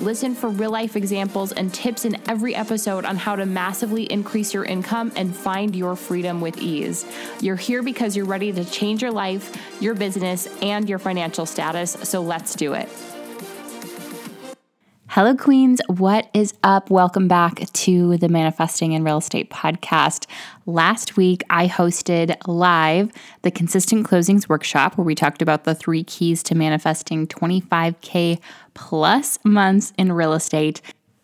Listen for real life examples and tips in every episode on how to massively increase your income and find your freedom with ease. You're here because you're ready to change your life, your business, and your financial status, so let's do it. Hello, Queens. What is up? Welcome back to the Manifesting in Real Estate podcast. Last week, I hosted live the Consistent Closings Workshop where we talked about the three keys to manifesting 25K plus months in real estate.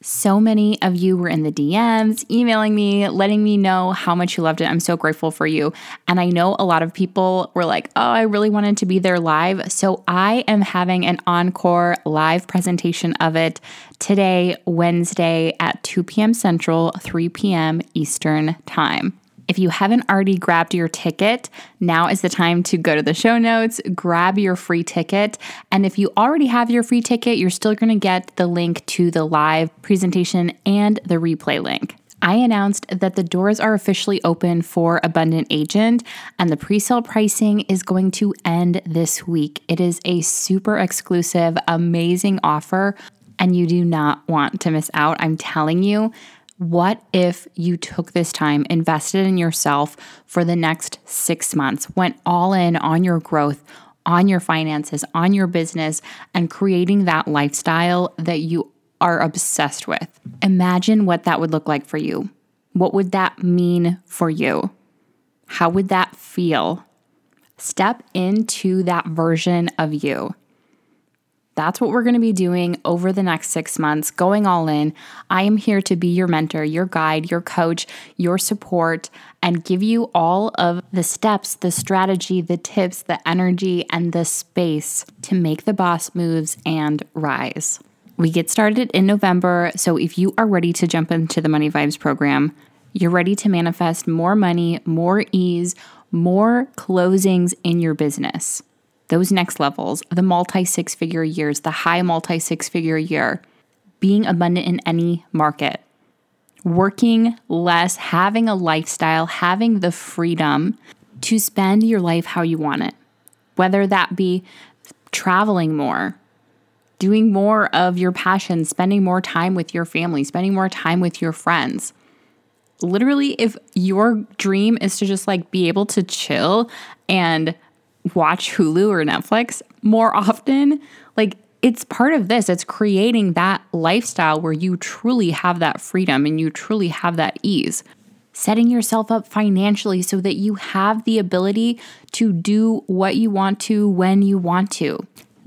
So many of you were in the DMs, emailing me, letting me know how much you loved it. I'm so grateful for you. And I know a lot of people were like, oh, I really wanted to be there live. So I am having an encore live presentation of it today, Wednesday at 2 p.m. Central, 3 p.m. Eastern Time. If you haven't already grabbed your ticket, now is the time to go to the show notes, grab your free ticket. And if you already have your free ticket, you're still going to get the link to the live presentation and the replay link. I announced that the doors are officially open for Abundant Agent and the pre-sale pricing is going to end this week. It is a super exclusive, amazing offer and you do not want to miss out. I'm telling you, what if you took this time, invested in yourself for the next six months, went all in on your growth, on your finances, on your business, and creating that lifestyle that you are obsessed with? Imagine what that would look like for you. What would that mean for you? How would that feel? Step into that version of you. That's what we're going to be doing over the next six months, going all in. I am here to be your mentor, your guide, your coach, your support, and give you all of the steps, the strategy, the tips, the energy, and the space to make the boss moves and rise. We get started in November, so if you are ready to jump into the Money Vibes program, you're ready to manifest more money, more ease, more closings in your business those next levels, the multi six figure years, the high multi six figure year, being abundant in any market, working less, having a lifestyle, having the freedom to spend your life how you want it, whether that be traveling more, doing more of your passion, spending more time with your family, spending more time with your friends. Literally, if your dream is to just like be able to chill and watch Hulu or Netflix more often. Like it's part of this. It's creating that lifestyle where you truly have that freedom and you truly have that ease. Setting yourself up financially so that you have the ability to do what you want to when you want to.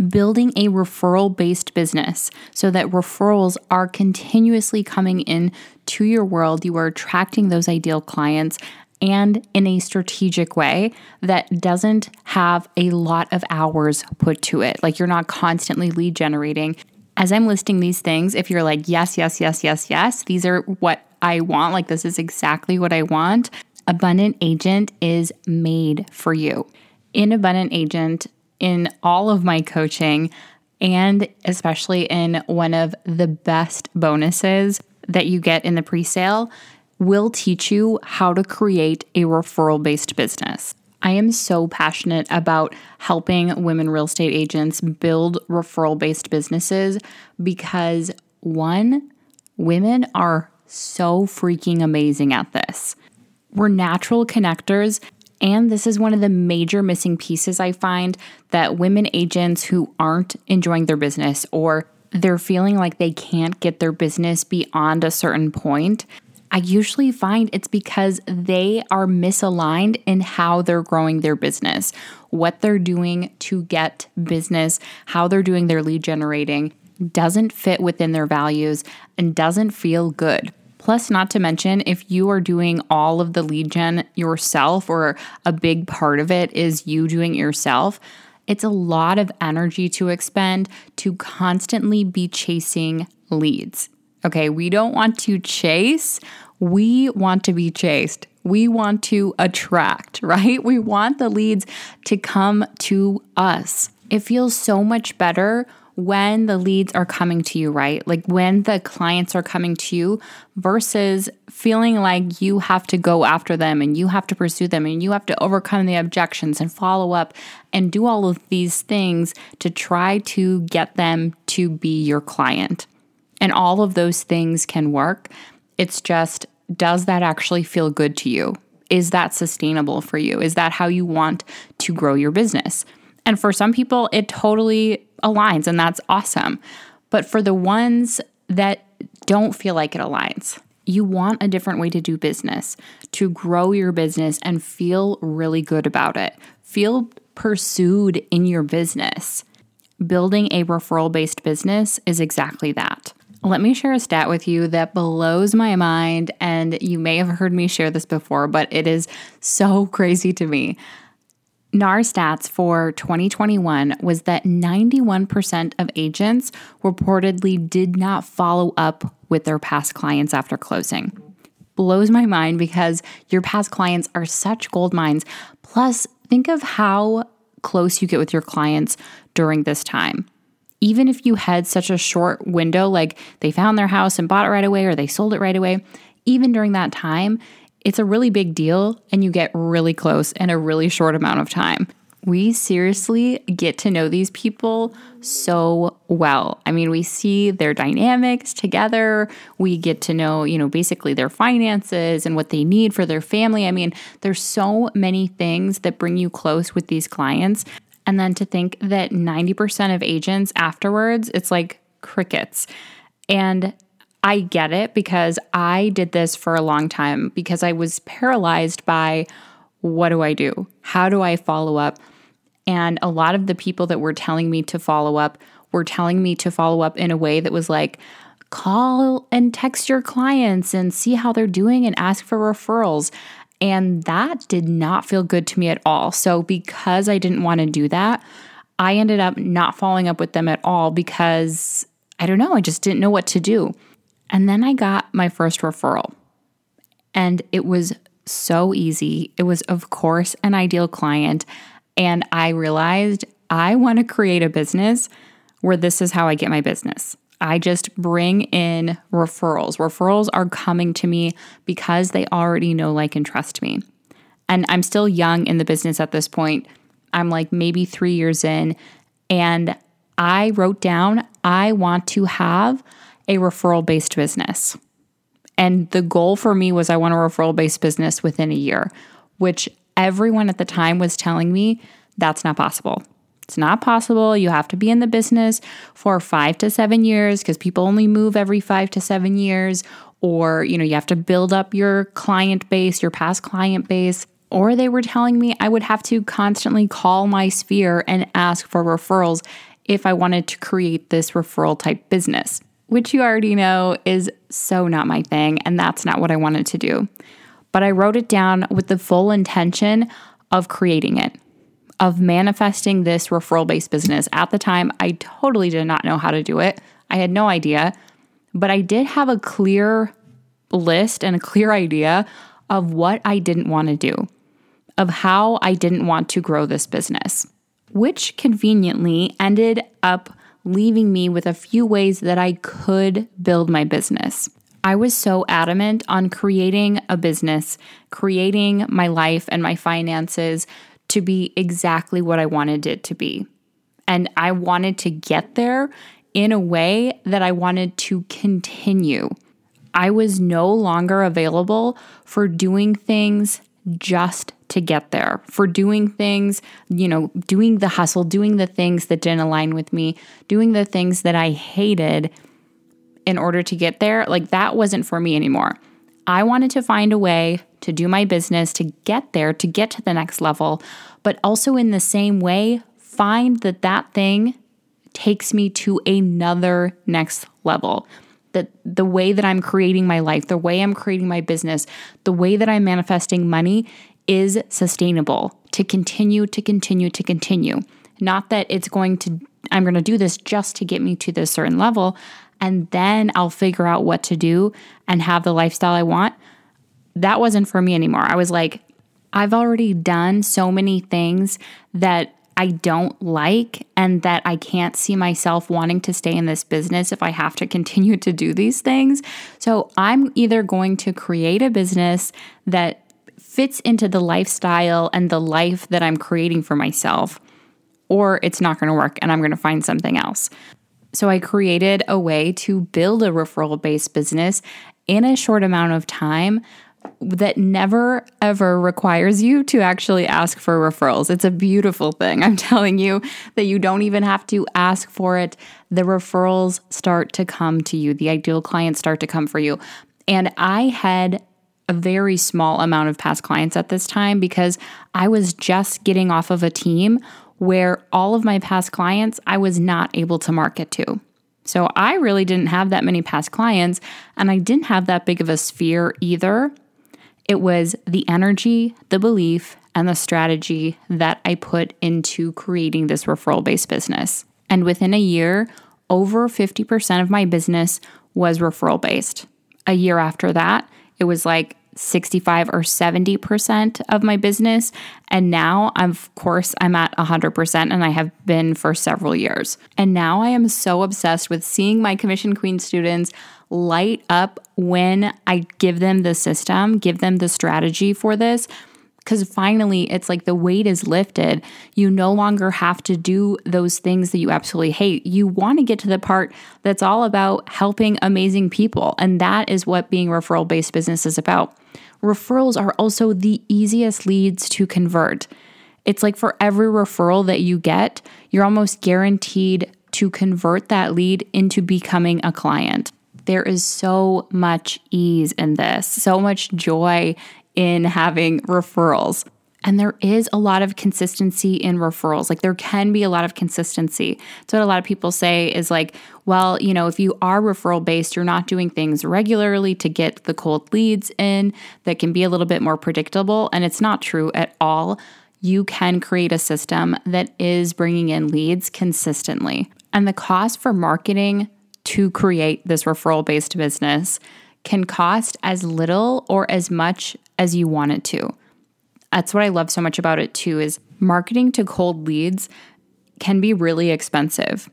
Building a referral based business so that referrals are continuously coming in to your world. You are attracting those ideal clients and in a strategic way that doesn't have a lot of hours put to it. Like you're not constantly lead generating. As I'm listing these things, if you're like, yes, yes, yes, yes, yes, these are what I want, like this is exactly what I want, Abundant Agent is made for you. In Abundant Agent, in all of my coaching, and especially in one of the best bonuses that you get in the pre sale, will teach you how to create a referral based business. I am so passionate about helping women real estate agents build referral based businesses because one, women are so freaking amazing at this. We're natural connectors. And this is one of the major missing pieces I find that women agents who aren't enjoying their business or they're feeling like they can't get their business beyond a certain point I usually find it's because they are misaligned in how they're growing their business, what they're doing to get business, how they're doing their lead generating doesn't fit within their values and doesn't feel good. Plus, not to mention, if you are doing all of the lead gen yourself, or a big part of it is you doing it yourself, it's a lot of energy to expend to constantly be chasing leads Okay, we don't want to chase, we want to be chased. We want to attract, right? We want the leads to come to us. It feels so much better when the leads are coming to you, right? Like when the clients are coming to you versus feeling like you have to go after them and you have to pursue them and you have to overcome the objections and follow up and do all of these things to try to get them to be your client. And all of those things can work. It's just, does that actually feel good to you? Is that sustainable for you? Is that how you want to grow your business? And for some people, it totally aligns, and that's awesome. But for the ones that don't feel like it aligns, you want a different way to do business, to grow your business and feel really good about it. Feel pursued in your business. Building a referral based business is exactly that. Let me share a stat with you that blows my mind, and you may have heard me share this before, but it is so crazy to me. NAR stats for 2021 was that 91% of agents reportedly did not follow up with their past clients after closing. Blows my mind because your past clients are such gold mines. Plus, think of how close you get with your clients during this time. Even if you had such a short window, like they found their house and bought it right away or they sold it right away, even during that time, it's a really big deal and you get really close in a really short amount of time. We seriously get to know these people so well. I mean, we see their dynamics together. We get to know, you know, basically their finances and what they need for their family. I mean, there's so many things that bring you close with these clients. And then to think that 90% of agents afterwards, it's like crickets. And I get it because I did this for a long time because I was paralyzed by what do I do? How do I follow up? And a lot of the people that were telling me to follow up were telling me to follow up in a way that was like, call and text your clients and see how they're doing and ask for referrals. And that did not feel good to me at all. So, because I didn't want to do that, I ended up not following up with them at all because I don't know, I just didn't know what to do. And then I got my first referral. And it was so easy. It was, of course, an ideal client. And I realized I want to create a business where this is how I get my business. I just bring in referrals. Referrals are coming to me because they already know, like, and trust me. And I'm still young in the business at this point. I'm like maybe three years in. And I wrote down, I want to have a referral based business. And the goal for me was I want a referral based business within a year, which everyone at the time was telling me that's not possible. It's not possible. You have to be in the business for five to seven years because people only move every five to seven years. Or, you know, you have to build up your client base, your past client base. Or they were telling me I would have to constantly call my sphere and ask for referrals if I wanted to create this referral type business which you already know is so not my thing, and that's not what I wanted to do. But I wrote it down with the full intention of creating it, of manifesting this referral based business. At the time, I totally did not know how to do it. I had no idea, but I did have a clear list and a clear idea of what I didn't want to do, of how I didn't want to grow this business, which conveniently ended up leaving me with a few ways that I could build my business. I was so adamant on creating a business, creating my life and my finances to be exactly what I wanted it to be. And I wanted to get there in a way that I wanted to continue. I was no longer available for doing things just to get there, for doing things, you know, doing the hustle, doing the things that didn't align with me, doing the things that I hated in order to get there. Like that wasn't for me anymore. I wanted to find a way to do my business, to get there, to get to the next level, but also in the same way, find that that thing takes me to another next level that the way that I'm creating my life, the way I'm creating my business, the way that I'm manifesting money is sustainable to continue, to continue, to continue. Not that it's going to, I'm going to do this just to get me to this certain level. And then I'll figure out what to do and have the lifestyle I want. That wasn't for me anymore. I was like, I've already done so many things that I don't like and that I can't see myself wanting to stay in this business if I have to continue to do these things. So I'm either going to create a business that fits into the lifestyle and the life that I'm creating for myself, or it's not going to work and I'm going to find something else. So I created a way to build a referral based business in a short amount of time that never ever requires you to actually ask for referrals. It's a beautiful thing. I'm telling you that you don't even have to ask for it. The referrals start to come to you, the ideal clients start to come for you. And I had a very small amount of past clients at this time because I was just getting off of a team where all of my past clients I was not able to market to. So I really didn't have that many past clients and I didn't have that big of a sphere either. It was the energy, the belief, and the strategy that I put into creating this referral based business. And within a year, over 50% of my business was referral based. A year after that, it was like 65 or 70% of my business. And now, of course, I'm at 100% and I have been for several years. And now I am so obsessed with seeing my Commission Queen students light up when I give them the system, give them the strategy for this because finally it's like the weight is lifted. You no longer have to do those things that you absolutely hate. You want to get to the part that's all about helping amazing people. And that is what being referral based business is about. Referrals are also the easiest leads to convert. It's like for every referral that you get, you're almost guaranteed to convert that lead into becoming a client. There is so much ease in this, so much joy in having referrals. And there is a lot of consistency in referrals. Like there can be a lot of consistency. So what a lot of people say is like, well, you know, if you are referral based, you're not doing things regularly to get the cold leads in that can be a little bit more predictable. And it's not true at all. You can create a system that is bringing in leads consistently. And the cost for marketing to create this referral based business can cost as little or as much as you want it to. That's what I love so much about it too is marketing to cold leads can be really expensive.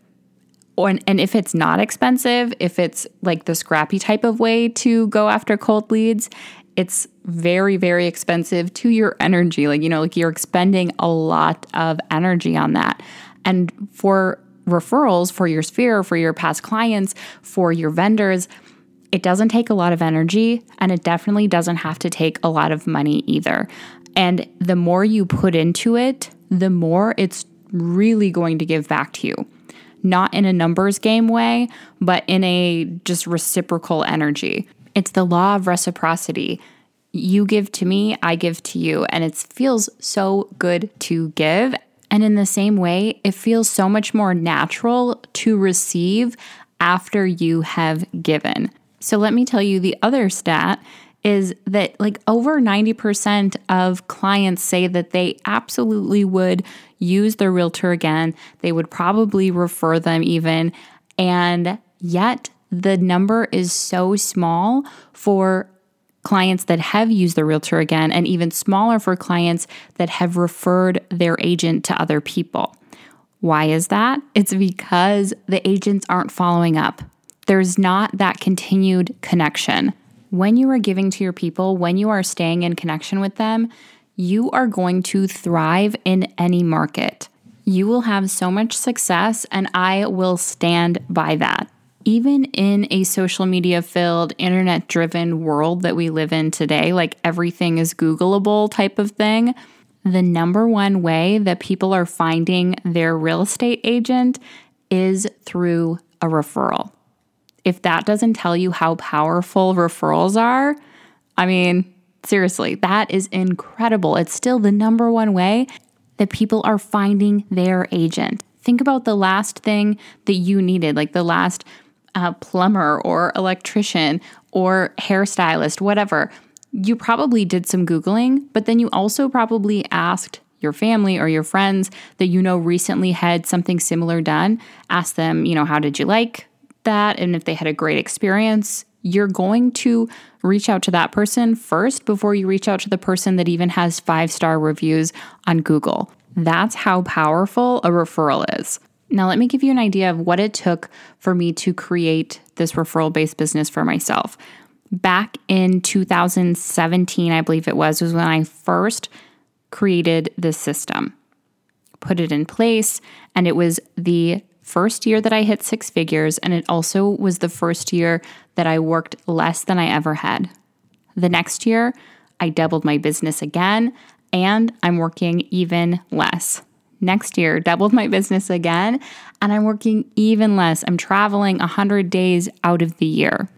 And, and if it's not expensive, if it's like the scrappy type of way to go after cold leads, it's very, very expensive to your energy. Like, you know, like you're expending a lot of energy on that. And for referrals, for your sphere, for your past clients, for your vendors, it doesn't take a lot of energy and it definitely doesn't have to take a lot of money either. And the more you put into it, the more it's really going to give back to you. Not in a numbers game way, but in a just reciprocal energy. It's the law of reciprocity. You give to me, I give to you. And it feels so good to give. And in the same way, it feels so much more natural to receive after you have given. So let me tell you the other stat is that like over 90% of clients say that they absolutely would use their realtor again. They would probably refer them even. And yet the number is so small for clients that have used the realtor again, and even smaller for clients that have referred their agent to other people. Why is that? It's because the agents aren't following up. There's not that continued connection. When you are giving to your people, when you are staying in connection with them, you are going to thrive in any market. You will have so much success, and I will stand by that even in a social media filled, internet driven world that we live in today, like everything is Googleable type of thing, the number one way that people are finding their real estate agent is through a referral. If that doesn't tell you how powerful referrals are, I mean, seriously, that is incredible. It's still the number one way that people are finding their agent. Think about the last thing that you needed, like the last uh, plumber or electrician or hairstylist, whatever, you probably did some Googling, but then you also probably asked your family or your friends that you know recently had something similar done. Ask them, you know, how did you like that and if they had a great experience, you're going to reach out to that person first before you reach out to the person that even has five star reviews on Google. That's how powerful a referral is. Now, let me give you an idea of what it took for me to create this referral based business for myself. Back in 2017, I believe it was, was when I first created this system, put it in place, and it was the first year that I hit six figures, and it also was the first year that I worked less than I ever had. The next year, I doubled my business again, and I'm working even less. Next year, doubled my business again, and I'm working even less. I'm traveling 100 days out of the year.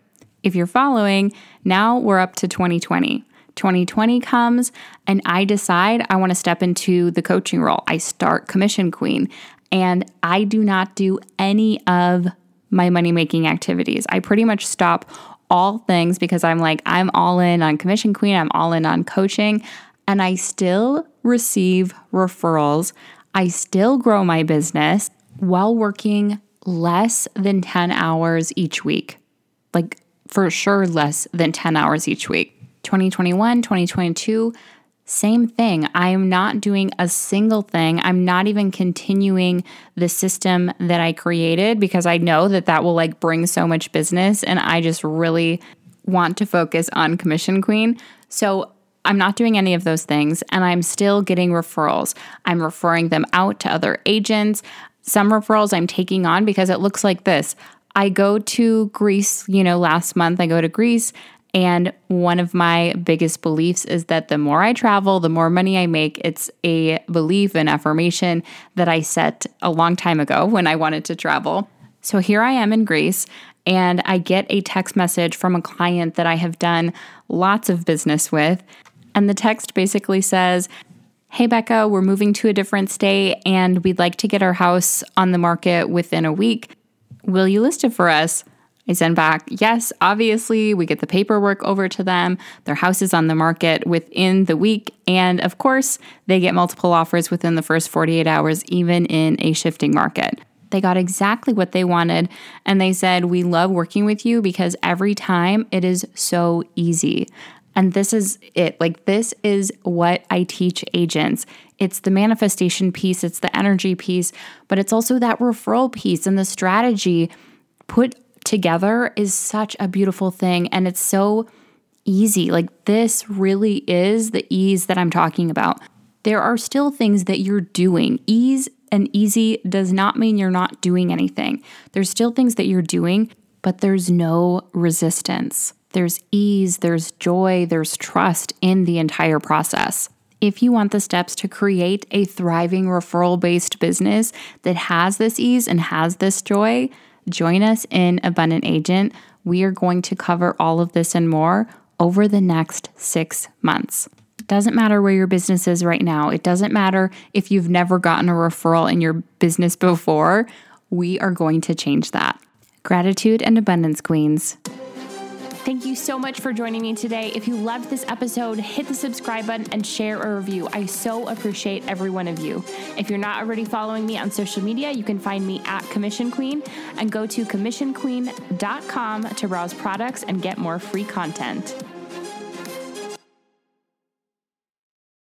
If you're following, now we're up to 2020. 2020 comes and I decide I want to step into the coaching role. I start Commission Queen and I do not do any of my money making activities. I pretty much stop all things because I'm like, I'm all in on Commission Queen, I'm all in on coaching, and I still receive referrals. I still grow my business while working less than 10 hours each week. Like, for sure, less than 10 hours each week. 2021, 2022, same thing. I am not doing a single thing. I'm not even continuing the system that I created because I know that that will like bring so much business and I just really want to focus on Commission Queen. So I'm not doing any of those things and I'm still getting referrals. I'm referring them out to other agents. Some referrals I'm taking on because it looks like this. I go to Greece, you know, last month I go to Greece and one of my biggest beliefs is that the more I travel, the more money I make. It's a belief and affirmation that I set a long time ago when I wanted to travel. So here I am in Greece, and I get a text message from a client that I have done lots of business with. And the text basically says, Hey, Becca, we're moving to a different state and we'd like to get our house on the market within a week. Will you list it for us? I send back, yes, obviously, we get the paperwork over to them. Their house is on the market within the week. And of course, they get multiple offers within the first 48 hours, even in a shifting market. They got exactly what they wanted. And they said, We love working with you because every time it is so easy. And this is it. Like, this is what I teach agents. It's the manifestation piece, it's the energy piece, but it's also that referral piece and the strategy. Put together is such a beautiful thing. And it's so easy. Like, this really is the ease that I'm talking about. There are still things that you're doing. Ease and easy does not mean you're not doing anything. There's still things that you're doing, but there's no resistance. There's ease, there's joy, there's trust in the entire process. If you want the steps to create a thriving referral based business that has this ease and has this joy, Join us in Abundant Agent. We are going to cover all of this and more over the next six months. It doesn't matter where your business is right now. It doesn't matter if you've never gotten a referral in your business before. We are going to change that. Gratitude and abundance, queens. Thank you so much for joining me today. If you loved this episode, hit the subscribe button and share a review. I so appreciate every one of you. If you're not already following me on social media, you can find me at Commission Queen and go to commissionqueen.com to browse products and get more free content.